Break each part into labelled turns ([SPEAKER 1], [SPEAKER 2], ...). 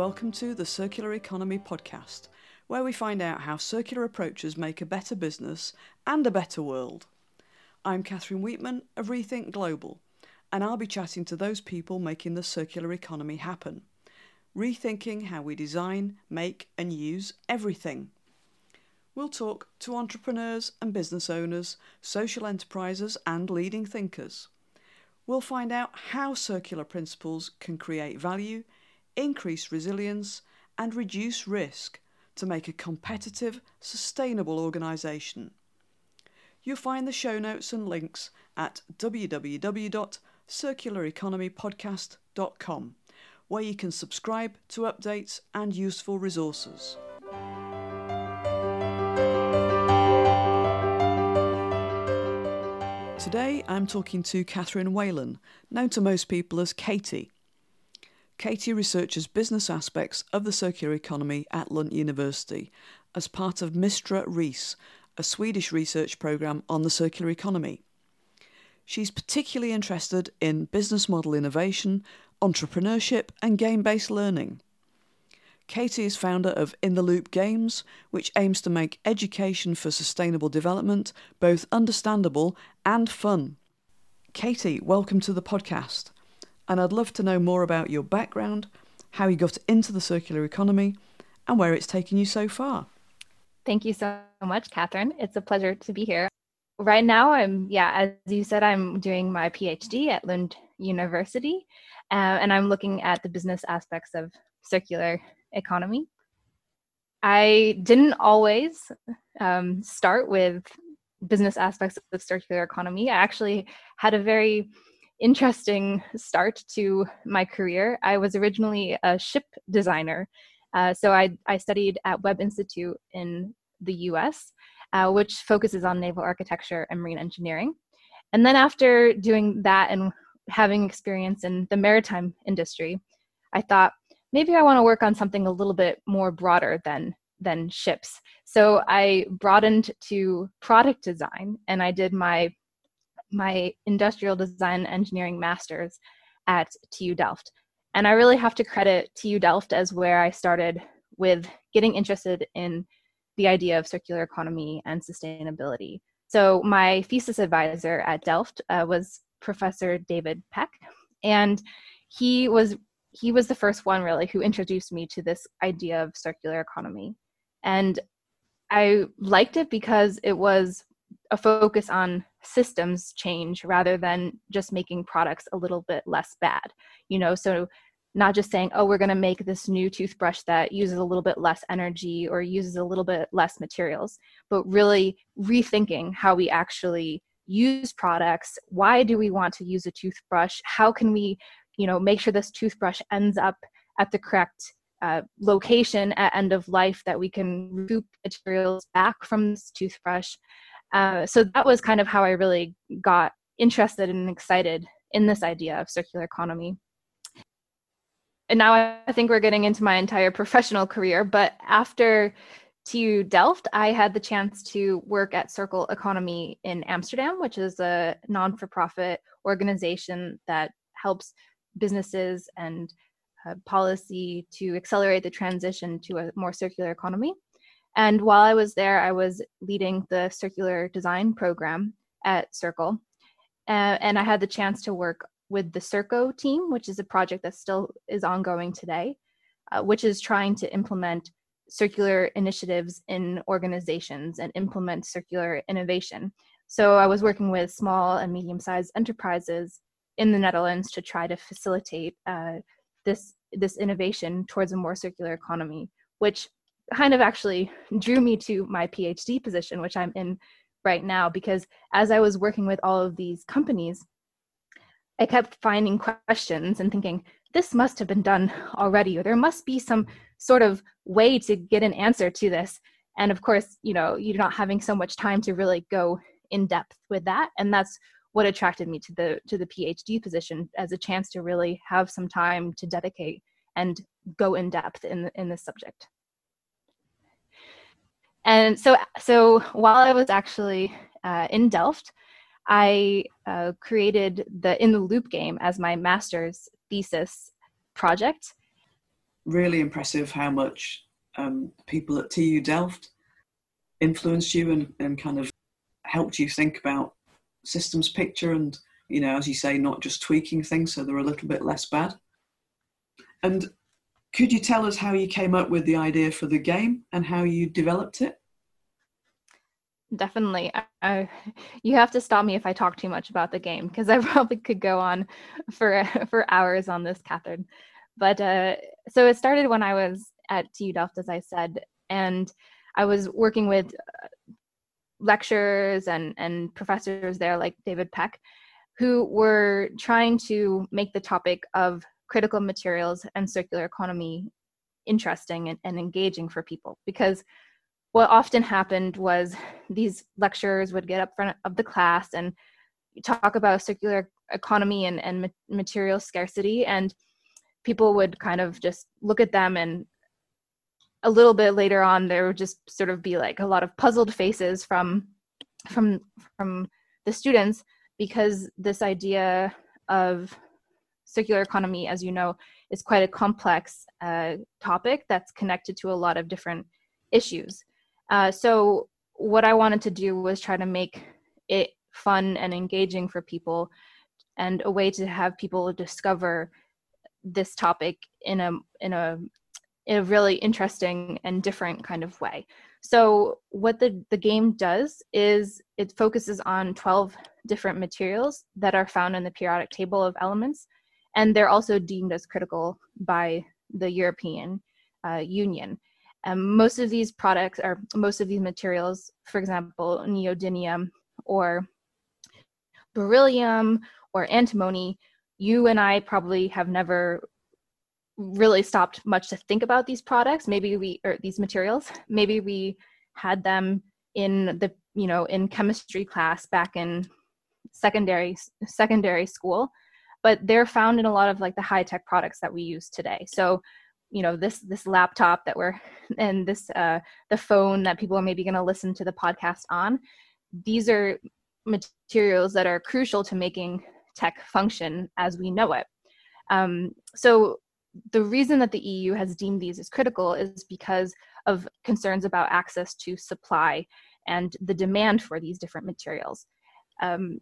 [SPEAKER 1] welcome to the Circular Economy podcast, where we find out how circular approaches make a better business and a better world. I'm Catherine Weetman of Rethink Global, and I'll be chatting to those people making the circular economy happen, rethinking how we design, make, and use everything. We'll talk to entrepreneurs and business owners, social enterprises, and leading thinkers. We'll find out how circular principles can create value increase resilience, and reduce risk to make a competitive, sustainable organisation. You'll find the show notes and links at www.circulareconomypodcast.com, where you can subscribe to updates and useful resources. Today I'm talking to Catherine Whalen, known to most people as Katie. Katie researches business aspects of the circular economy at Lund University as part of Mistra REES, a Swedish research programme on the circular economy. She's particularly interested in business model innovation, entrepreneurship, and game based learning. Katie is founder of In the Loop Games, which aims to make education for sustainable development both understandable and fun. Katie, welcome to the podcast and I'd love to know more about your background, how you got into the circular economy, and where it's taken you so far.
[SPEAKER 2] Thank you so much, Catherine. It's a pleasure to be here. Right now, I'm, yeah, as you said, I'm doing my PhD at Lund University, uh, and I'm looking at the business aspects of circular economy. I didn't always um, start with business aspects of circular economy. I actually had a very interesting start to my career. I was originally a ship designer. Uh, so I, I studied at Webb Institute in the US, uh, which focuses on naval architecture and marine engineering. And then after doing that and having experience in the maritime industry, I thought maybe I want to work on something a little bit more broader than than ships. So I broadened to product design and I did my my industrial design engineering master's at TU Delft. And I really have to credit TU Delft as where I started with getting interested in the idea of circular economy and sustainability. So, my thesis advisor at Delft uh, was Professor David Peck, and he was he was the first one really who introduced me to this idea of circular economy. And I liked it because it was a focus on systems change rather than just making products a little bit less bad you know? So not just saying oh we're going to make this new toothbrush that uses a little bit less energy or uses a little bit less materials but really rethinking how we actually use products. Why do we want to use a toothbrush? How can we you know make sure this toothbrush ends up at the correct uh, location at end of life that we can recoup materials back from this toothbrush uh, so that was kind of how I really got interested and excited in this idea of circular economy. And now I think we're getting into my entire professional career. But after TU Delft, I had the chance to work at Circle Economy in Amsterdam, which is a non for profit organization that helps businesses and uh, policy to accelerate the transition to a more circular economy. And while I was there, I was leading the circular design program at Circle. Uh, and I had the chance to work with the Circo team, which is a project that still is ongoing today, uh, which is trying to implement circular initiatives in organizations and implement circular innovation. So I was working with small and medium sized enterprises in the Netherlands to try to facilitate uh, this, this innovation towards a more circular economy, which kind of actually drew me to my PhD position, which I'm in right now, because as I was working with all of these companies, I kept finding questions and thinking, this must have been done already, or there must be some sort of way to get an answer to this. And of course, you know, you're not having so much time to really go in depth with that. And that's what attracted me to the to the PhD position as a chance to really have some time to dedicate and go in depth in in this subject and so so while i was actually uh, in delft i uh, created the in the loop game as my master's thesis project
[SPEAKER 1] really impressive how much um, people at TU Delft influenced you and, and kind of helped you think about systems picture and, you know, as you say, not just tweaking things so they're a little bit less bad. And could you tell us how you came up with the idea for the game and how you developed it?
[SPEAKER 2] Definitely. I, you have to stop me if I talk too much about the game because I probably could go on for for hours on this, Catherine. But uh, so it started when I was at TU Delft, as I said, and I was working with uh, lecturers and and professors there, like David Peck, who were trying to make the topic of critical materials and circular economy interesting and, and engaging for people. Because what often happened was these lecturers would get up front of the class and talk about circular economy and, and material scarcity and people would kind of just look at them and a little bit later on there would just sort of be like a lot of puzzled faces from from from the students because this idea of circular economy, as you know, is quite a complex uh, topic that's connected to a lot of different issues. Uh, so, what I wanted to do was try to make it fun and engaging for people and a way to have people discover this topic in a in a in a really interesting and different kind of way. So what the the game does is it focuses on 12 different materials that are found in the periodic table of elements and they're also deemed as critical by the European uh, Union. Um, most of these products are most of these materials, for example, neodymium or beryllium or antimony, you and I probably have never really stopped much to think about these products. Maybe we or these materials. Maybe we had them in the you know in chemistry class back in secondary secondary school but they're found in a lot of like the high tech products that we use today. So you know this this laptop that we're and this uh the phone that people are maybe going to listen to the podcast on these are materials that are crucial to making tech function as we know it. Um, so the reason that the eu has deemed these as critical is because of concerns about access to supply and the demand for these different materials. Um,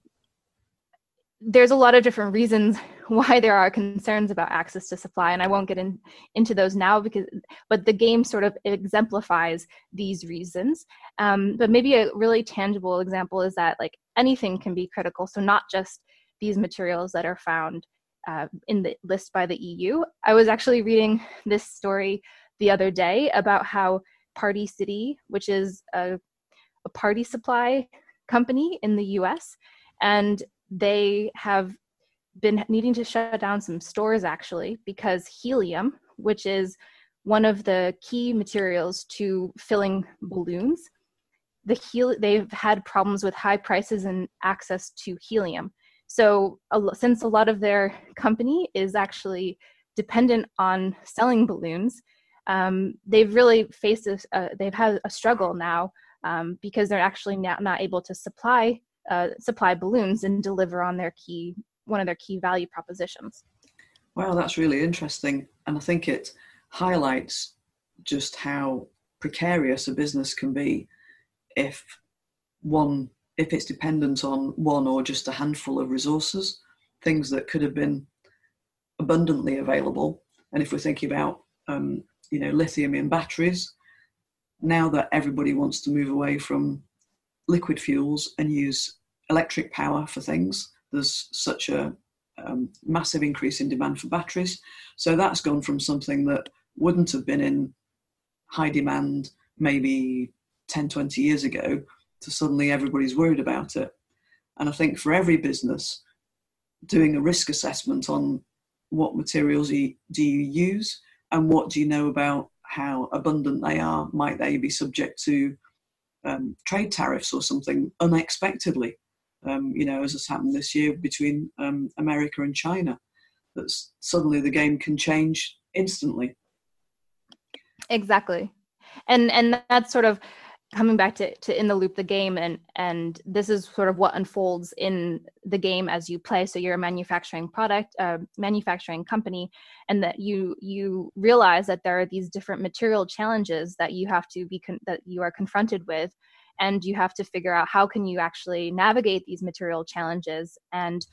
[SPEAKER 2] there's a lot of different reasons why there are concerns about access to supply and i won't get in, into those now because but the game sort of exemplifies these reasons. Um, but maybe a really tangible example is that like anything can be critical so not just these materials that are found uh, in the list by the eu i was actually reading this story the other day about how party city which is a, a party supply company in the us and they have been needing to shut down some stores actually because helium, which is one of the key materials to filling balloons, the hel- they've had problems with high prices and access to helium. So, since a lot of their company is actually dependent on selling balloons, um, they've really faced a, uh, they've had a struggle now um, because they're actually not, not able to supply uh, supply balloons and deliver on their key one of their key value propositions.
[SPEAKER 1] Wow, that's really interesting, and I think it highlights just how precarious a business can be if one if it's dependent on one or just a handful of resources, things that could have been abundantly available. And if we're thinking about um, you know lithium in batteries, now that everybody wants to move away from liquid fuels and use electric power for things. There's such a um, massive increase in demand for batteries. So that's gone from something that wouldn't have been in high demand maybe 10, 20 years ago to suddenly everybody's worried about it. And I think for every business, doing a risk assessment on what materials do you use and what do you know about how abundant they are, might they be subject to um, trade tariffs or something unexpectedly? Um, you know, as has happened this year between um, America and China, that suddenly the game can change instantly.
[SPEAKER 2] Exactly, and and that's sort of coming back to, to in the loop the game and and this is sort of what unfolds in the game as you play so you're a manufacturing product a manufacturing company and that you you realize that there are these different material challenges that you have to be con- that you are confronted with and you have to figure out how can you actually navigate these material challenges and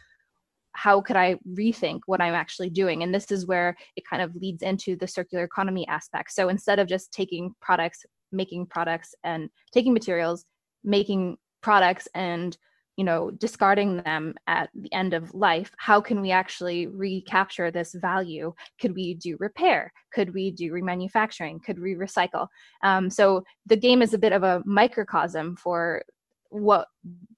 [SPEAKER 2] how could i rethink what i'm actually doing? And this is where it kind of leads into the circular economy aspect. So instead of just taking products making products and taking materials making products and you know discarding them at the end of life how can we actually recapture this value? Could we do repair? Could we do remanufacturing? Could we recycle? Um, so the game is a bit of a microcosm for what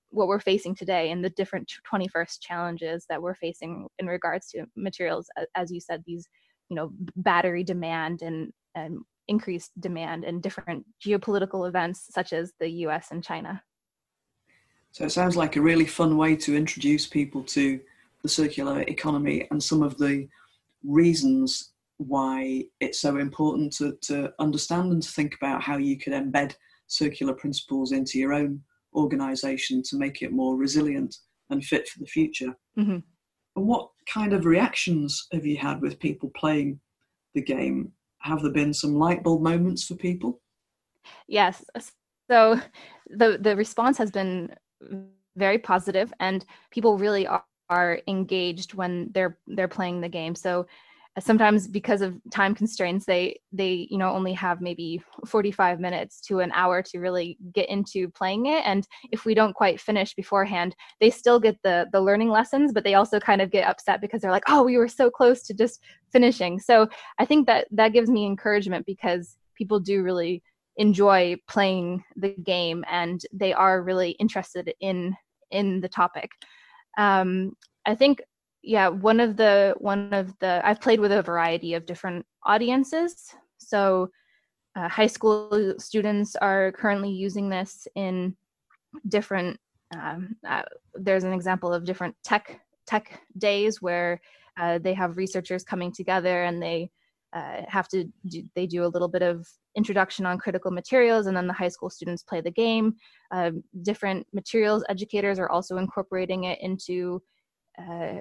[SPEAKER 2] what we're facing today and the different 21st challenges that we're facing in regards to materials as you said these you know battery demand and and increased demand and different geopolitical events such as the US and China.
[SPEAKER 1] So it sounds like a really fun way to introduce people to the circular economy and some of the reasons why it's so important to, to understand and to think about how you could embed circular principles into your own organization to make it more resilient and fit for the future. Mm-hmm. And what kind of reactions have you had with people playing the game? have there been some light bulb moments for people?
[SPEAKER 2] Yes. So the the response has been very positive, and people really are, are engaged when they're they're playing the game. So uh, sometimes because of time constraints they they you know only have maybe 45 minutes to an hour to really get into playing it and if we don't quite finish beforehand they still get the the learning lessons but they also kind of get upset because they're like oh we were so close to just finishing so i think that that gives me encouragement because people do really enjoy playing the game and they are really interested in in the topic. Um, i think yeah one of the one of the i've played with a variety of different audiences. So uh, high school students are currently using this in different um, uh, there's an example of different tech tech days where uh, they have researchers coming together and they uh, have to do, they do a little bit of introduction on critical materials and then the high school students play the game um, different materials educators are also incorporating it into uh,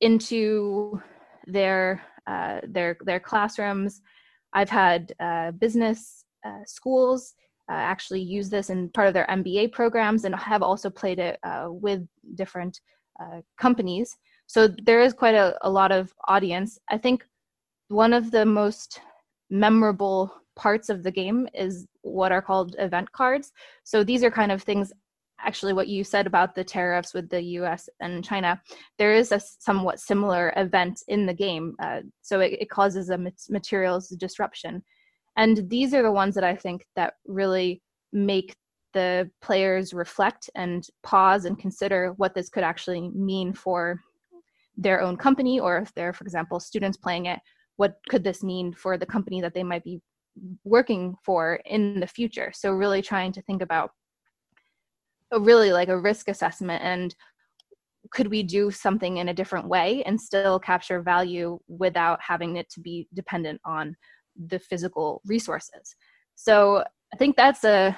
[SPEAKER 2] into their uh, their their classrooms. I've had uh, business uh, schools uh, actually use this in part of their MBA programs, and have also played it uh, with different uh, companies. So there is quite a, a lot of audience. I think one of the most memorable parts of the game is what are called event cards. So these are kind of things actually what you said about the tariffs with the US and China, there is a somewhat similar event in the game. Uh, so it, it, causes a materials disruption. And these are the ones that I think that really make the players reflect and pause and consider what this could actually mean for their own company or if they're for example students playing it what could this mean for the company that they might be working for in the future? So really trying to think about a really like a risk assessment and could we do something in a different way and still capture value without having it to be dependent on the physical resources? So i think that's a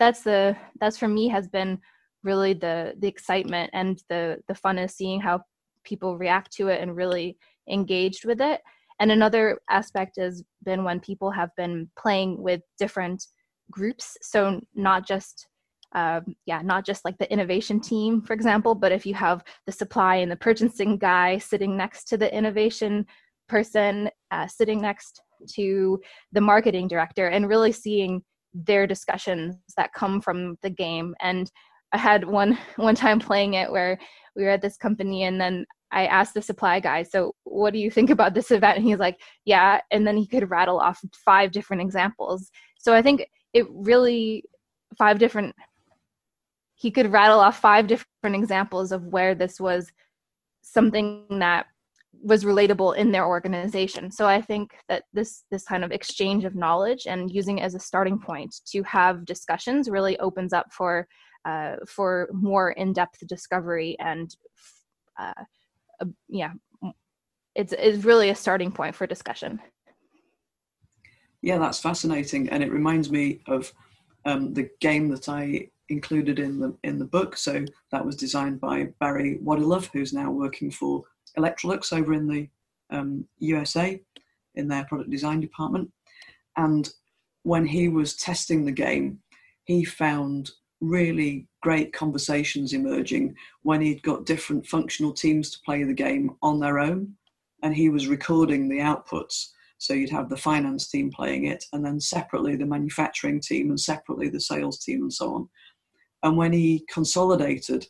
[SPEAKER 2] that's the that's for me has been really the the excitement and the the fun is seeing how people react to it and really engaged with it and another aspect has been when people have been playing with different groups so not just um, yeah, not just like the innovation team, for example, but if you have the supply and the purchasing guy sitting next to the innovation person, uh, sitting next to the marketing director, and really seeing their discussions that come from the game. And I had one one time playing it where we were at this company, and then I asked the supply guy, "So, what do you think about this event?" And he's like, "Yeah," and then he could rattle off five different examples. So I think it really five different he could rattle off five different examples of where this was something that was relatable in their organization so i think that this this kind of exchange of knowledge and using it as a starting point to have discussions really opens up for uh, for more in-depth discovery and uh, yeah it's, it's really a starting point for discussion
[SPEAKER 1] yeah that's fascinating and it reminds me of um, the game that I included in the in the book. So that was designed by Barry Waddilove, who's now working for Electrolux over in the um, USA in their product design department. And when he was testing the game, he found really great conversations emerging when he'd got different functional teams to play the game on their own. And he was recording the outputs. So you'd have the finance team playing it and then separately the manufacturing team and separately the sales team and so on. And when he consolidated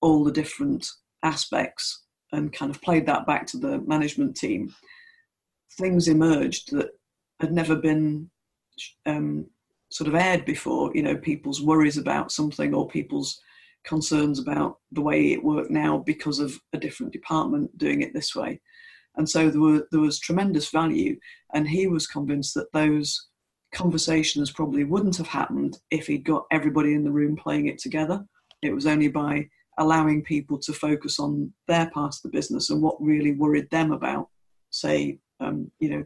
[SPEAKER 1] all the different aspects and kind of played that back to the management team things emerged that had never been um, sort of aired before, you know, people's worries about something or people's concerns about the way it worked now because of a different department doing it this way. And so there, were, there was tremendous value, and he was convinced that those conversations probably wouldn't have happened if he'd got everybody in the room playing it together. It was only by allowing people to focus on their part of the business and what really worried them about, say, um, you know,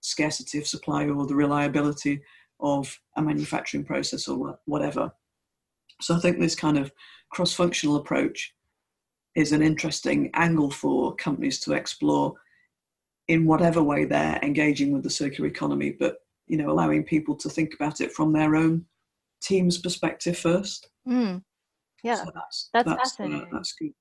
[SPEAKER 1] scarcity of supply or the reliability of a manufacturing process or whatever. So I think this kind of cross functional approach is an interesting angle for companies to explore in whatever way they're engaging with the circular economy, but you know, allowing people to think about it from their own team's perspective first.
[SPEAKER 2] Mm. Yeah, so that's, that's, that's, uh, fascinating. Uh,
[SPEAKER 1] that's good.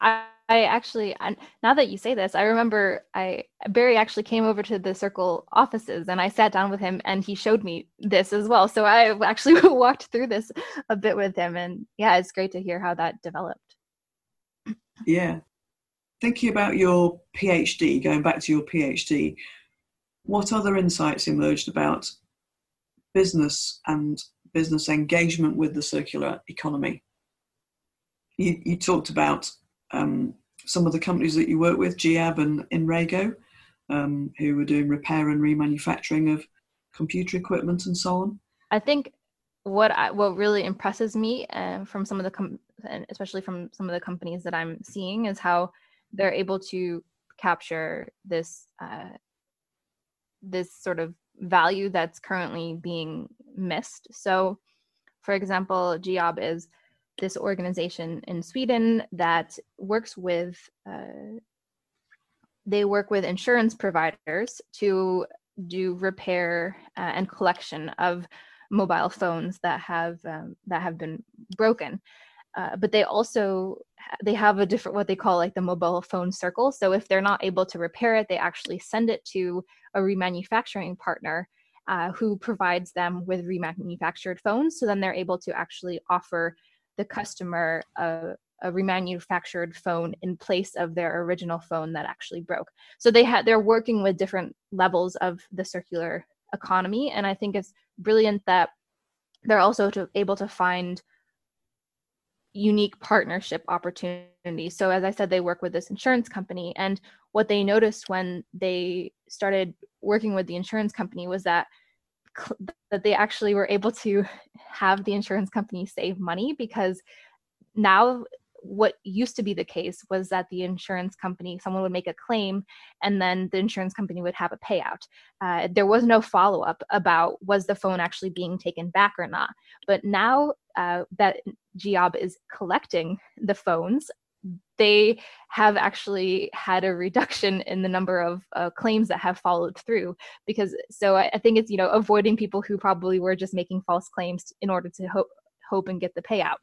[SPEAKER 2] I, I actually, now that you say this, I remember I Barry actually came over to the Circle offices and I sat down with him and he showed me this as well. So I actually walked through this a bit with him, and yeah, it's great to hear how that developed.
[SPEAKER 1] Yeah, thinking about your PhD, going back to your PhD, what other insights emerged about business and business engagement with the circular economy? You, you talked about um, some of the companies that you work with, GIAB and Inrego, um, who are doing repair and remanufacturing of computer equipment and so on.
[SPEAKER 2] I think what I, what really impresses me uh, from some of the com- especially from some of the companies that I'm seeing is how they're able to capture this uh, this sort of value that's currently being missed. So, for example, GIAB is this organization in Sweden that works with uh, they work with insurance providers to do repair uh, and collection of mobile phones that have um, that have been broken. Uh, but they also they have a different what they call like the mobile phone circle. So if they're not able to repair it, they actually send it to a remanufacturing partner uh, who provides them with remanufactured phones. So then they're able to actually offer the customer a, a remanufactured phone in place of their original phone that actually broke. So they had they're working with different levels of the circular economy, and I think it's brilliant that they're also to, able to find unique partnership opportunities. So as I said, they work with this insurance company, and what they noticed when they started working with the insurance company was that that they actually were able to have the insurance company save money because now what used to be the case was that the insurance company someone would make a claim and then the insurance company would have a payout. Uh, there was no follow-up about was the phone actually being taken back or not. But now uh, that GIAB is collecting the phones they have actually had a reduction in the number of uh, claims that have followed through because so I, I, think it's you know avoiding people who probably were just making false claims in order to hope hope and get the payout.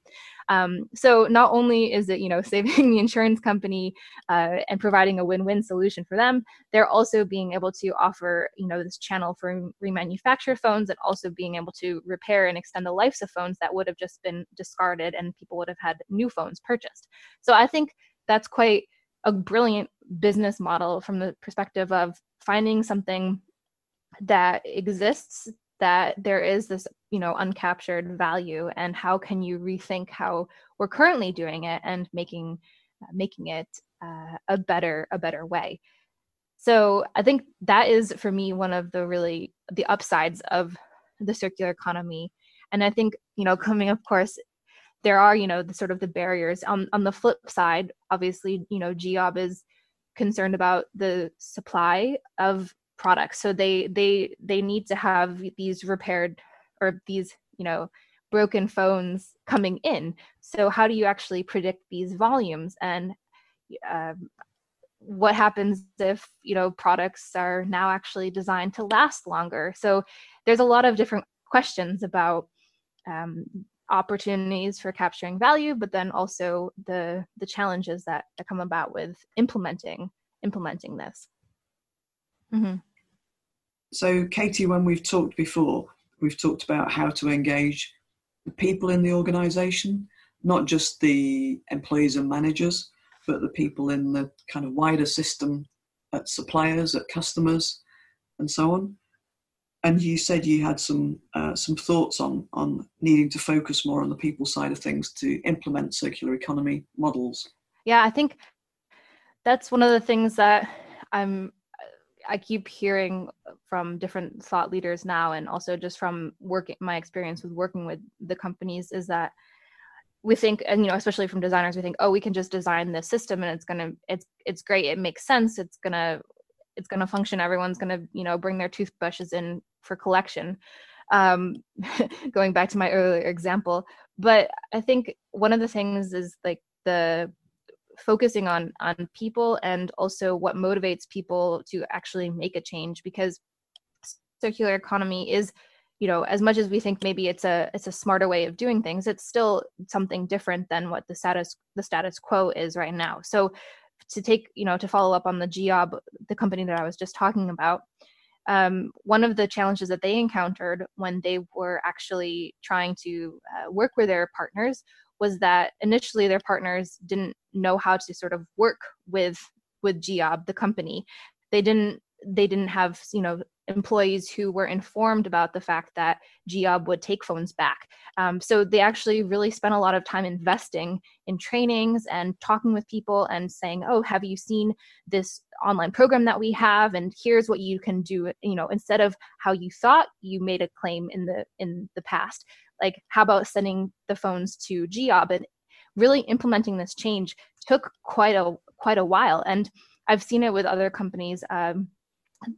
[SPEAKER 2] Um, so not only is it you know saving the insurance company uh, and providing a win-win solution for them, they're also being able to offer you know this channel for remanufacture phones and also being able to repair and extend the lives of phones that would have just been discarded and people would have had new phones purchased. So I think that's quite a brilliant business model from the perspective of finding something that exists that there is this you know uncaptured value and how can you rethink how we're currently doing it and making uh, making it uh, a better a better way. So i think that is for me one of the really the upsides of the circular economy. And i think you know coming of course there are you know the sort of the barriers. On on the flip side obviously you know GIAB is concerned about the supply of products. So they they they need to have these repaired or these you know broken phones coming in. So how do you actually predict these volumes? And um, what happens if you know products are now actually designed to last longer? So there's a lot of different questions about um, opportunities for capturing value but then also the the challenges that, that come about with implementing implementing this
[SPEAKER 1] mm-hmm. so katie when we've talked before we've talked about how to engage the people in the organization not just the employees and managers but the people in the kind of wider system at suppliers at customers and so on and you said you had some uh, some thoughts on on needing to focus more on the people side of things to implement circular economy models.
[SPEAKER 2] Yeah, I think that's one of the things that I'm I keep hearing from different thought leaders now, and also just from working my experience with working with the companies is that we think, and you know, especially from designers, we think, oh, we can just design this system and it's gonna, it's it's great, it makes sense, it's gonna it's to function. Everyone's to you know bring their toothbrushes in for collection. Um, going back to my earlier example but i think one of the things is like the focusing on on people and also what motivates people to actually make a change because circular economy is you know as much as we think maybe it's a it's a smarter way of doing things it's still something different than what the status the status quo is right now. So to take you know to follow up on the GIAB the company that i was just talking about um, one of the challenges that they encountered when they were actually trying to uh, work with their partners was that initially their partners didn't know how to sort of work with with GIAB the company. They didn't they didn't have you know employees who were informed about the fact that GIAB would take phones back. Um, so they actually really spent a lot of time investing in trainings and talking with people and saying oh have you seen this online program that we have? And here's what you can do you know instead of how you thought you made a claim in the in the past like how about sending the phones to GIAB and really implementing this change took quite a quite a while and i've seen it with other companies um,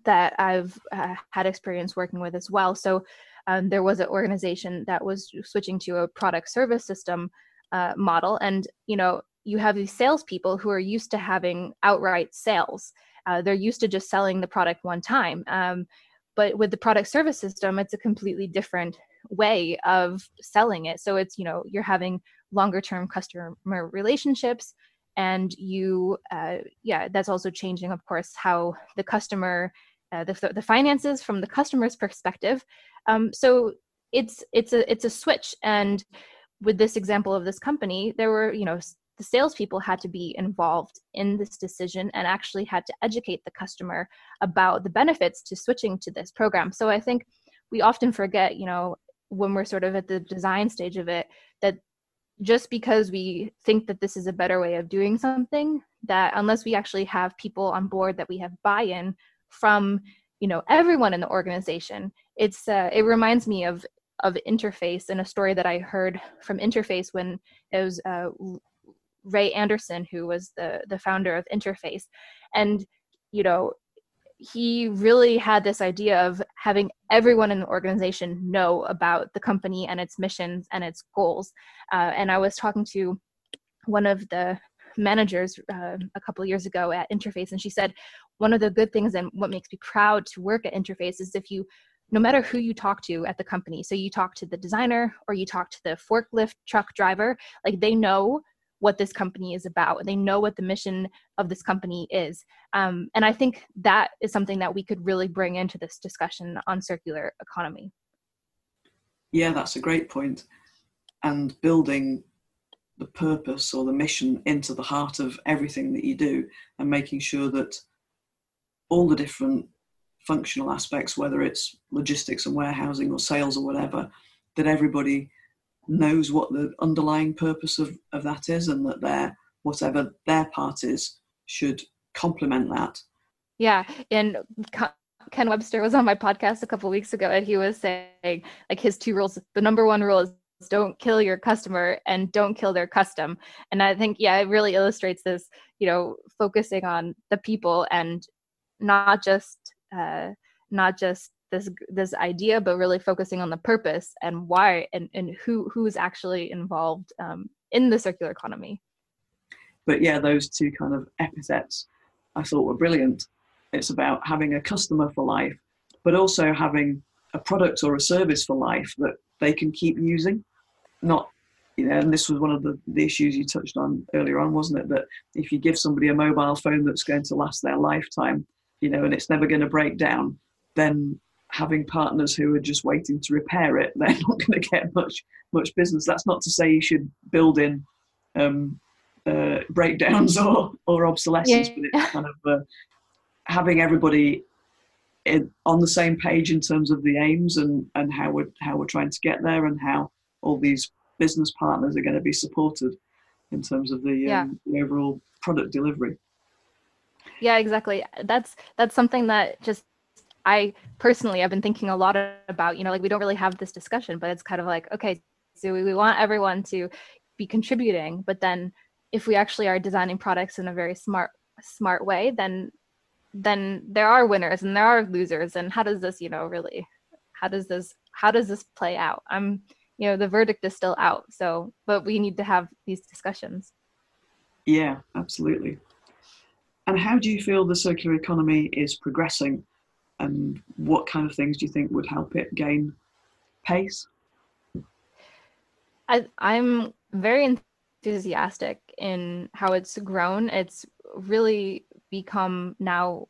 [SPEAKER 2] that I've uh, had experience working with as well. So um, there was an organization that was switching to a product service system uh, model, and you know you have these salespeople who are used to having outright sales. Uh, they're used to just selling the product one time. Um, but with the product service system, it's a completely different way of selling it. So it's you know you're having longer term customer relationships and you uh, yeah that's also changing of course how the customer uh, the, the finances from the customer's perspective. Um, so it's it's a it's a switch. And with this example of this company there were you know the salespeople had to be involved in this decision and actually had to educate the customer about the benefits to switching to this program. So i think we often forget you know when we're sort of at the design stage of it that just because we think that this is a better way of doing something that unless we actually have people on board that we have buy-in from you know everyone in the organization it's uh, it reminds me of of interface and a story that i heard from interface when it was uh, ray anderson who was the the founder of interface. And you know he really had this idea of having everyone in the organization know about the company and its missions and its goals. Uh, and I was talking to one of the managers uh, a couple years ago at Interface, and she said one of the good things and what makes me proud to work at Interface is if you no matter who you talk to at the company so you talk to the designer or you talk to the forklift truck driver like they know what this company is about. They know what the mission of this company is. Um, and I think that is something that we could really bring into this discussion on circular economy.
[SPEAKER 1] Yeah, that's a great point. And building the purpose or the mission into the heart of everything that you do and making sure that all the different functional aspects, whether it's logistics and warehousing or sales or whatever, that everybody knows what the underlying purpose of, of that is and that their whatever their part is should complement that.
[SPEAKER 2] Yeah and ken webster was on my podcast a couple weeks ago and he was saying like his two rules the number one rule is don't kill your customer and don't kill their custom. And i think yeah it really illustrates this you know focusing on the people and not just uh, not just this this idea but really focusing on the purpose and why and, and who who's actually involved um, in the circular economy.
[SPEAKER 1] But yeah those two kind of epithets i thought were brilliant. It's about having a customer for life but also having a product or a service for life that they can keep using. Not you know and this was one of the, the issues you touched on earlier on wasn't it? That if you give somebody a mobile phone that's going to last their lifetime you know and it's never going to break down then having partners who are just waiting to repair it, they're not going to get much much business. That's not to say you should build in um, uh, breakdowns or or obsolescence, yeah. but it's kind of uh, having everybody in, on the same page in terms of the aims and and how we're how we're trying to get there and how all these business partners are going to be supported in terms of the, yeah. um, the overall product delivery.
[SPEAKER 2] Yeah, exactly. That's that's something that just I personally have been thinking a lot about, you know, like we don't really have this discussion, but it's kind of like, okay, so we, we want everyone to be contributing, but then if we actually are designing products in a very smart smart way, then then there are winners and there are losers. And how does this, you know, really how does this how does this play out? I'm you know, the verdict is still out. So but we need to have these discussions.
[SPEAKER 1] Yeah, absolutely. And how do you feel the circular economy is progressing and what kind of things do you think would help it gain pace?
[SPEAKER 2] I, I'm very enthusiastic in how it's grown. It's really become now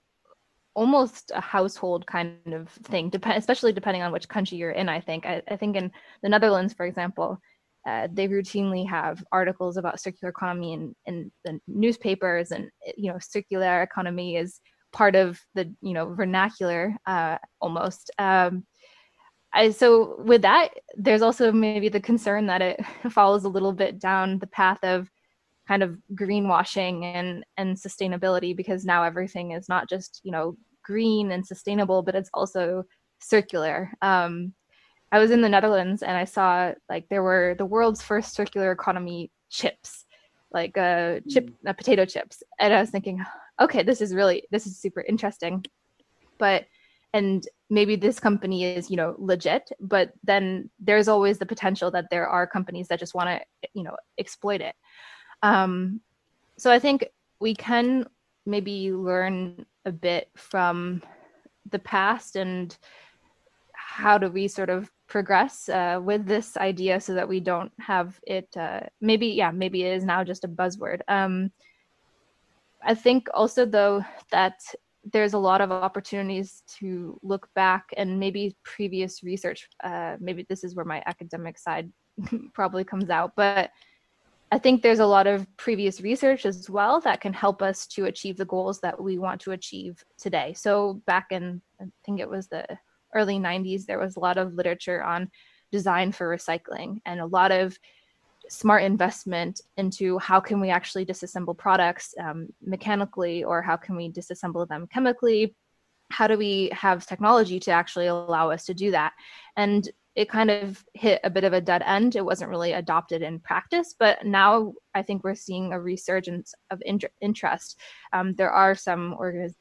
[SPEAKER 2] almost a household kind of thing, dep- especially depending on which country you're in. I think. I, I think in the Netherlands, for example, uh, they routinely have articles about circular economy in, in the newspapers, and you know, circular economy is part of the you know vernacular uh, almost. Um, I, so with that, there's also maybe the concern that it follows a little bit down the path of kind of greenwashing and and sustainability because now everything is not just you know green and sustainable, but it's also circular. Um, I was in the Netherlands and I saw like there were the world's first circular economy chips, like uh, chip uh, potato chips, and I was thinking, okay, this is really this is super interesting. But and maybe this company is you know legit but then there's always the potential that there are companies that just want to you know exploit it um, so i think we can maybe learn a bit from the past and how do we sort of progress uh, with this idea so that we don't have it uh, maybe yeah maybe it is now just a buzzword um, I think also though that there's a lot of opportunities to look back and maybe previous research. Uh, maybe this is where my academic side probably comes out, but I think there's a lot of previous research as well that can help us to achieve the goals that we want to achieve today. So back in I think it was the early 90s, there was a lot of literature on design for recycling and a lot of smart investment into how can we actually disassemble products um, mechanically or how can we disassemble them chemically? How do we have technology to actually allow us to do that? And it kind of hit a bit of a dead end. It wasn't really adopted in practice but now i think we're seeing a resurgence of in- interest. Um, there are some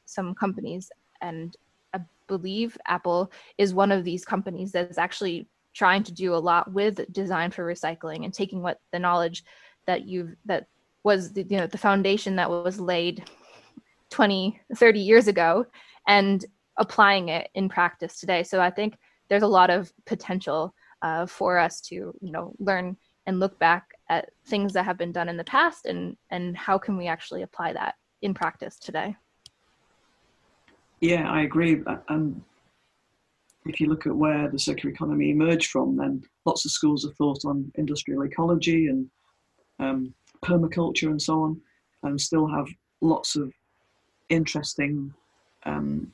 [SPEAKER 2] some companies and i believe apple is one of these companies that's actually trying to do a lot with design for recycling and taking what the knowledge that you've that was the, you know the foundation that was laid 20 30 years ago and applying it in practice today. So i think there's a lot of potential uh, for us to you know learn and look back at things that have been done in the past and and how can we actually apply that in practice today.
[SPEAKER 1] Yeah i agree. And if you look at where the circular economy emerged from, then lots of schools of thought on industrial ecology and um, permaculture and so on, and still have lots of interesting um,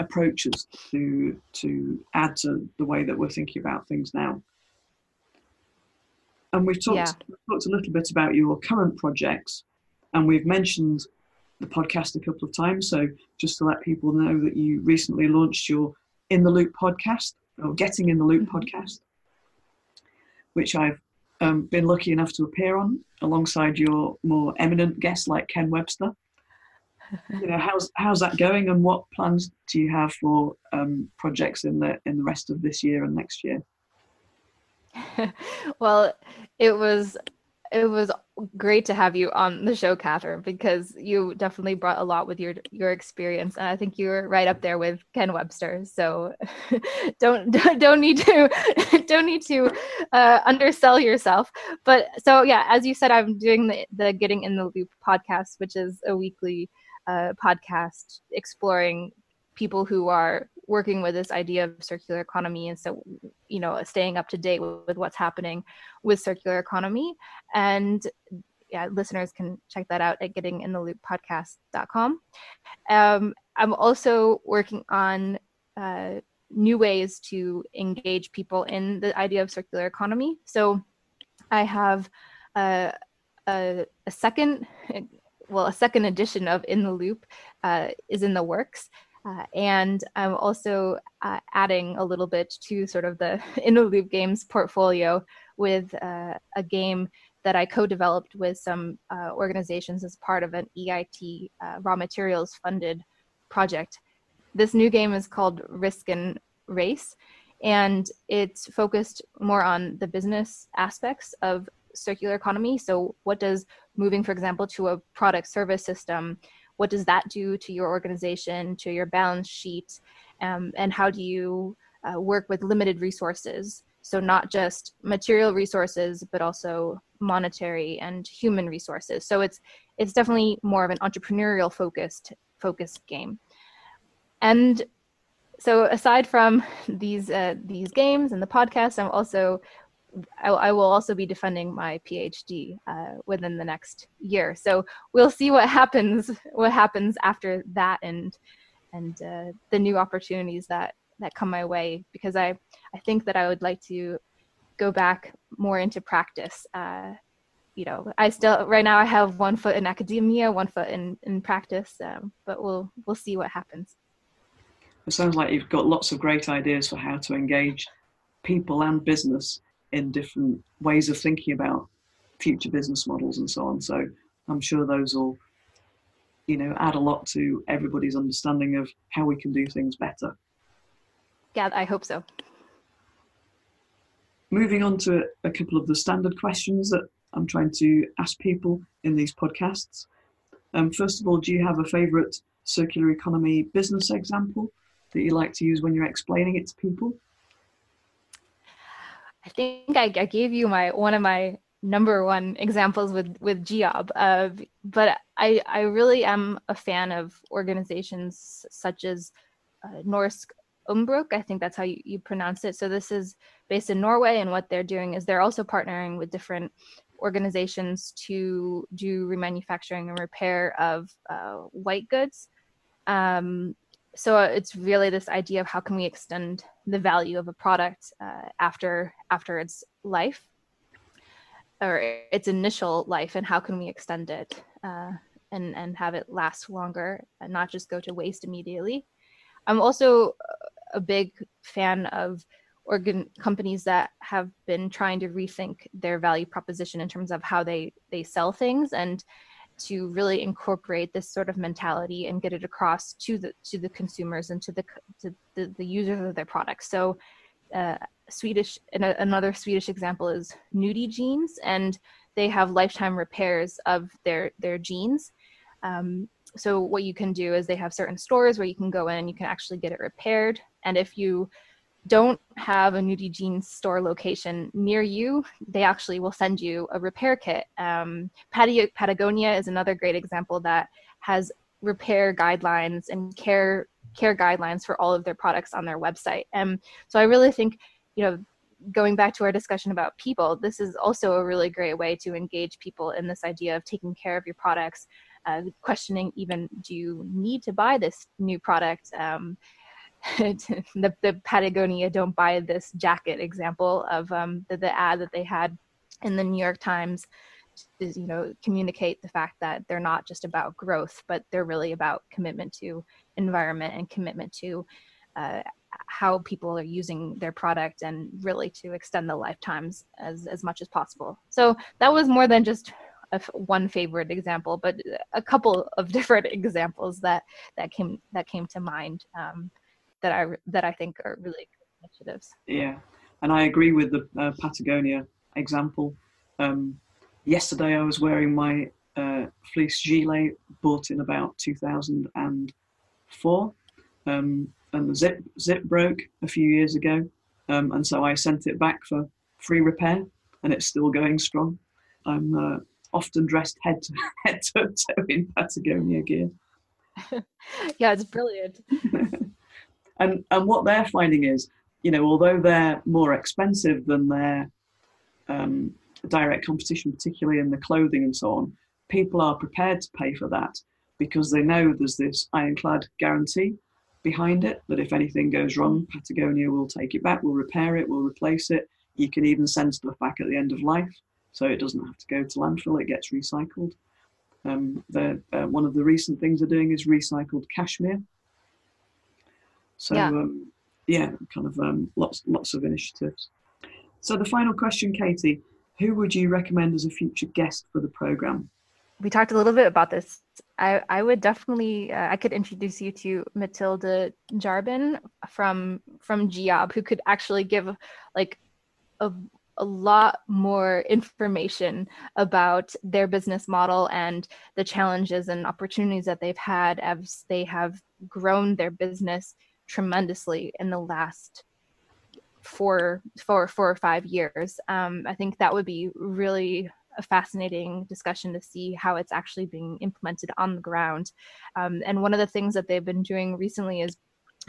[SPEAKER 1] approaches to to add to the way that we're thinking about things now. And we've talked, yeah. talked a little bit about your current projects, and we've mentioned the podcast a couple of times. So just to let people know that you recently launched your in the Loop podcast, or Getting in the Loop mm-hmm. podcast, which I've um, been lucky enough to appear on alongside your more eminent guests like Ken Webster. you know, how's how's that going, and what plans do you have for um, projects in the in the rest of this year and next year?
[SPEAKER 2] well, it was it was great to have you on the show, Catherine, because you definitely brought a lot with your your experience, and I think you're right up there with Ken Webster. So don't don't need to don't need to uh, undersell yourself. But so yeah, as you said, I'm doing the the Getting in the Loop podcast, which is a weekly uh, podcast exploring people who are working with this idea of circular economy and so you know staying up to date with, with what's happening with circular economy. And yeah listeners can check that out at gettingintheloop.podcast.com um, i'm also working on uh, new ways to engage people in the idea of circular economy. So i have uh, a, a second well a second edition of in the loop uh, is in the works uh, and I'm also uh, adding a little bit to sort of the In the Loop Games portfolio with uh, a game that I co-developed with some uh, organizations as part of an EIT uh, raw materials funded project. This new game is called Risk and Race, and it's focused more on the business aspects of circular economy. So, what does moving, for example, to a product service system what does that do to your organization, to your balance sheet, um, and how do you uh, work with limited resources? So not just material resources, but also monetary and human resources. So it's it's definitely more of an entrepreneurial focused focused game. And so aside from these uh, these games and the podcast, I'm also I, I, will also be defending my PhD uh, within the next year. So we'll see what happens. What happens after that, and and uh, the new opportunities that that come my way. Because I I think that I would like to go back more into practice. Uh, you know, I still right now I have one foot in academia, one foot in in practice. Um, but we'll we'll see what happens.
[SPEAKER 1] It sounds like you've got lots of great ideas for how to engage people and business in different ways of thinking about future business models and so on. So I'm sure those will, you know, add a lot to everybody's understanding of how we can do things better.
[SPEAKER 2] Yeah, I hope so.
[SPEAKER 1] Moving on to a couple of the standard questions that I'm trying to ask people in these podcasts. Um, first of all, do you have a favorite circular economy business example that you like to use when you're explaining it to people?
[SPEAKER 2] I think I, I gave you my one of my number one examples with with GIAB. Uh, but I I really am a fan of organizations such as uh, Norsk Umbruk. I think that's how you, you pronounce it. So this is based in Norway, and what they're doing is they're also partnering with different organizations to do remanufacturing and repair of uh, white goods. Um, so it's really this idea of how can we extend the value of a product uh, after after its life or its initial life and how can we extend it uh, and and have it last longer and not just go to waste immediately. I'm also a big fan of organ companies that have been trying to rethink their value proposition in terms of how they they sell things and to really incorporate this sort of mentality and get it across to the to the consumers and to the to the, the users of their products. So, uh, Swedish and another Swedish example is Nudie Jeans, and they have lifetime repairs of their their jeans. Um, so what you can do is they have certain stores where you can go in and you can actually get it repaired. And if you don't have a Nudie Jeans store location near you, they actually will send you a repair kit. Um, Patagonia is another great example that has repair guidelines and care care guidelines for all of their products on their website. And so I really think, you know, going back to our discussion about people, this is also a really great way to engage people in this idea of taking care of your products, uh, questioning even do you need to buy this new product. Um, the, the Patagonia don't buy this jacket example of um, the, the ad that they had in the New York Times to, you know communicate the fact that they're not just about growth but they're really about commitment to environment and commitment to uh, how people are using their product and really to extend the lifetimes as as much as possible. So that was more than just one favorite example, but a couple of different examples that that came that came to mind. Um, that I that I think are really good initiatives.
[SPEAKER 1] Yeah, and I agree with the uh, Patagonia example. Um, yesterday, I was wearing my uh, fleece gilet bought in about 2004, um, and the zip zip broke a few years ago, um, and so I sent it back for free repair, and it's still going strong. I'm uh, often dressed head to head to toe in Patagonia gear.
[SPEAKER 2] yeah, it's brilliant.
[SPEAKER 1] and and what they're finding is, you know, although they're more expensive than their um, direct competition, particularly in the clothing and so on, people are prepared to pay for that because they know there's this ironclad guarantee behind it that if anything goes wrong, Patagonia will take it back, will repair it, will replace it. You can even send stuff back at the end of life, so it doesn't have to go to landfill, it gets recycled. Um, uh, one of the recent things they're doing is recycled cashmere. So, yeah, um, yeah kind of um, lots, lots of initiatives. So, the final question, Katie who would you recommend as a future guest for the program?
[SPEAKER 2] we talked a little bit about this. I, I would definitely uh, I could introduce you to Matilda Jarbin from from GIAB, who could actually give like a a lot more information about their business model and the challenges and opportunities that they've had as they have grown their business tremendously in the last four, four, four or five years. Um, I think that would be really a fascinating discussion to see how it's actually being implemented on the ground. Um, and one of the things that they've been doing recently is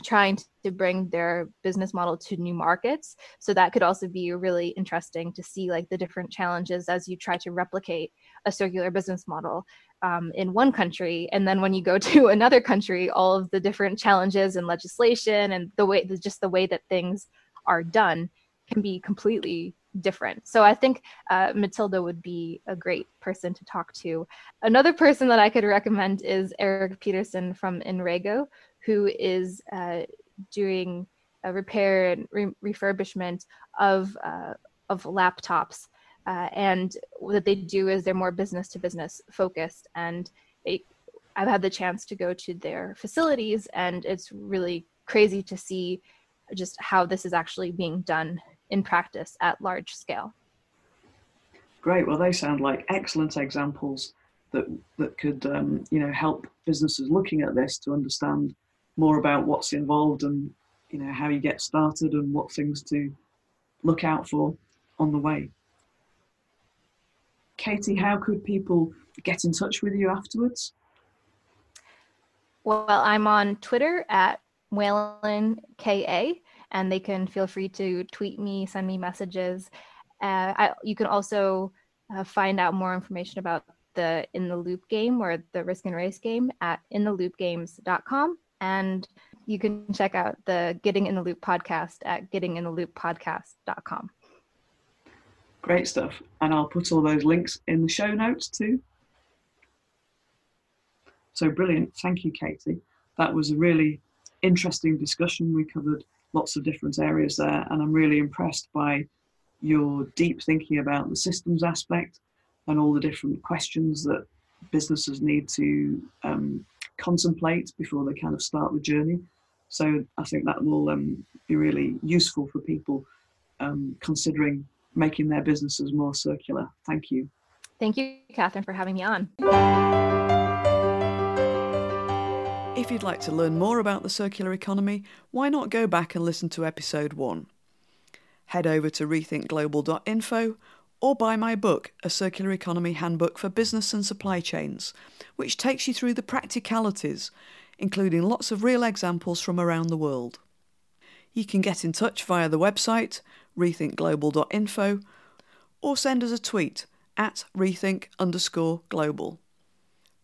[SPEAKER 2] trying to bring their business model to new markets so that could also be really interesting to see like the different challenges as you try to replicate a circular business model um, in one country and then when you go to another country all of the different challenges and legislation and the way the, just the way that things are done can be completely different. So I think uh, Matilda would be a great person to talk to. Another person that I could recommend is Eric Peterson from Inrego, who is uh, doing a repair and re- refurbishment of uh, of laptops. Uh, and what they do is they're more business to business focused. And they, I've had the chance to go to their facilities, and it's really crazy to see just how this is actually being done in practice at large scale.
[SPEAKER 1] Great. Well, they sound like excellent examples that that could um, you know help businesses looking at this to understand more about what's involved and you know how you get started and what things to look out for on the way. Katie, how could people get in touch with you afterwards?
[SPEAKER 2] Well, I'm on Twitter at Whalen KA, and they can feel free to tweet me, send me messages. Uh, I, you can also uh, find out more information about the In the Loop game or the Risk and Race game at intheloopgames.com. And you can check out the Getting in the Loop podcast at gettinginthelooppodcast.com.
[SPEAKER 1] Great stuff. And I'll put all those links in the show notes too. So brilliant. Thank you, Katie. That was a really interesting discussion. We covered lots of different areas there, and I'm really impressed by your deep thinking about the systems aspect and all the different questions that businesses need to um, contemplate before they kind of start the journey. So I think that will um, be really useful for people um, considering making their businesses more circular. Thank you.
[SPEAKER 2] Thank you, Catherine, for having me on.
[SPEAKER 1] If you'd like to learn more about the circular economy, why not go back and listen to episode 1? Head over to rethinkglobal.info or buy my book, A Circular Economy Handbook for Business and Supply Chains, which takes you through the practicalities, including lots of real examples from around the world. You can get in touch via the website, rethinkglobal.info, or send us a tweet at rethink underscore global.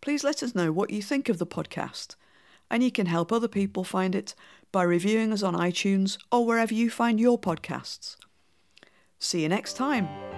[SPEAKER 1] Please let us know what you think of the podcast and you can help other people find it by reviewing us on iTunes or wherever you find your podcasts. See you next time.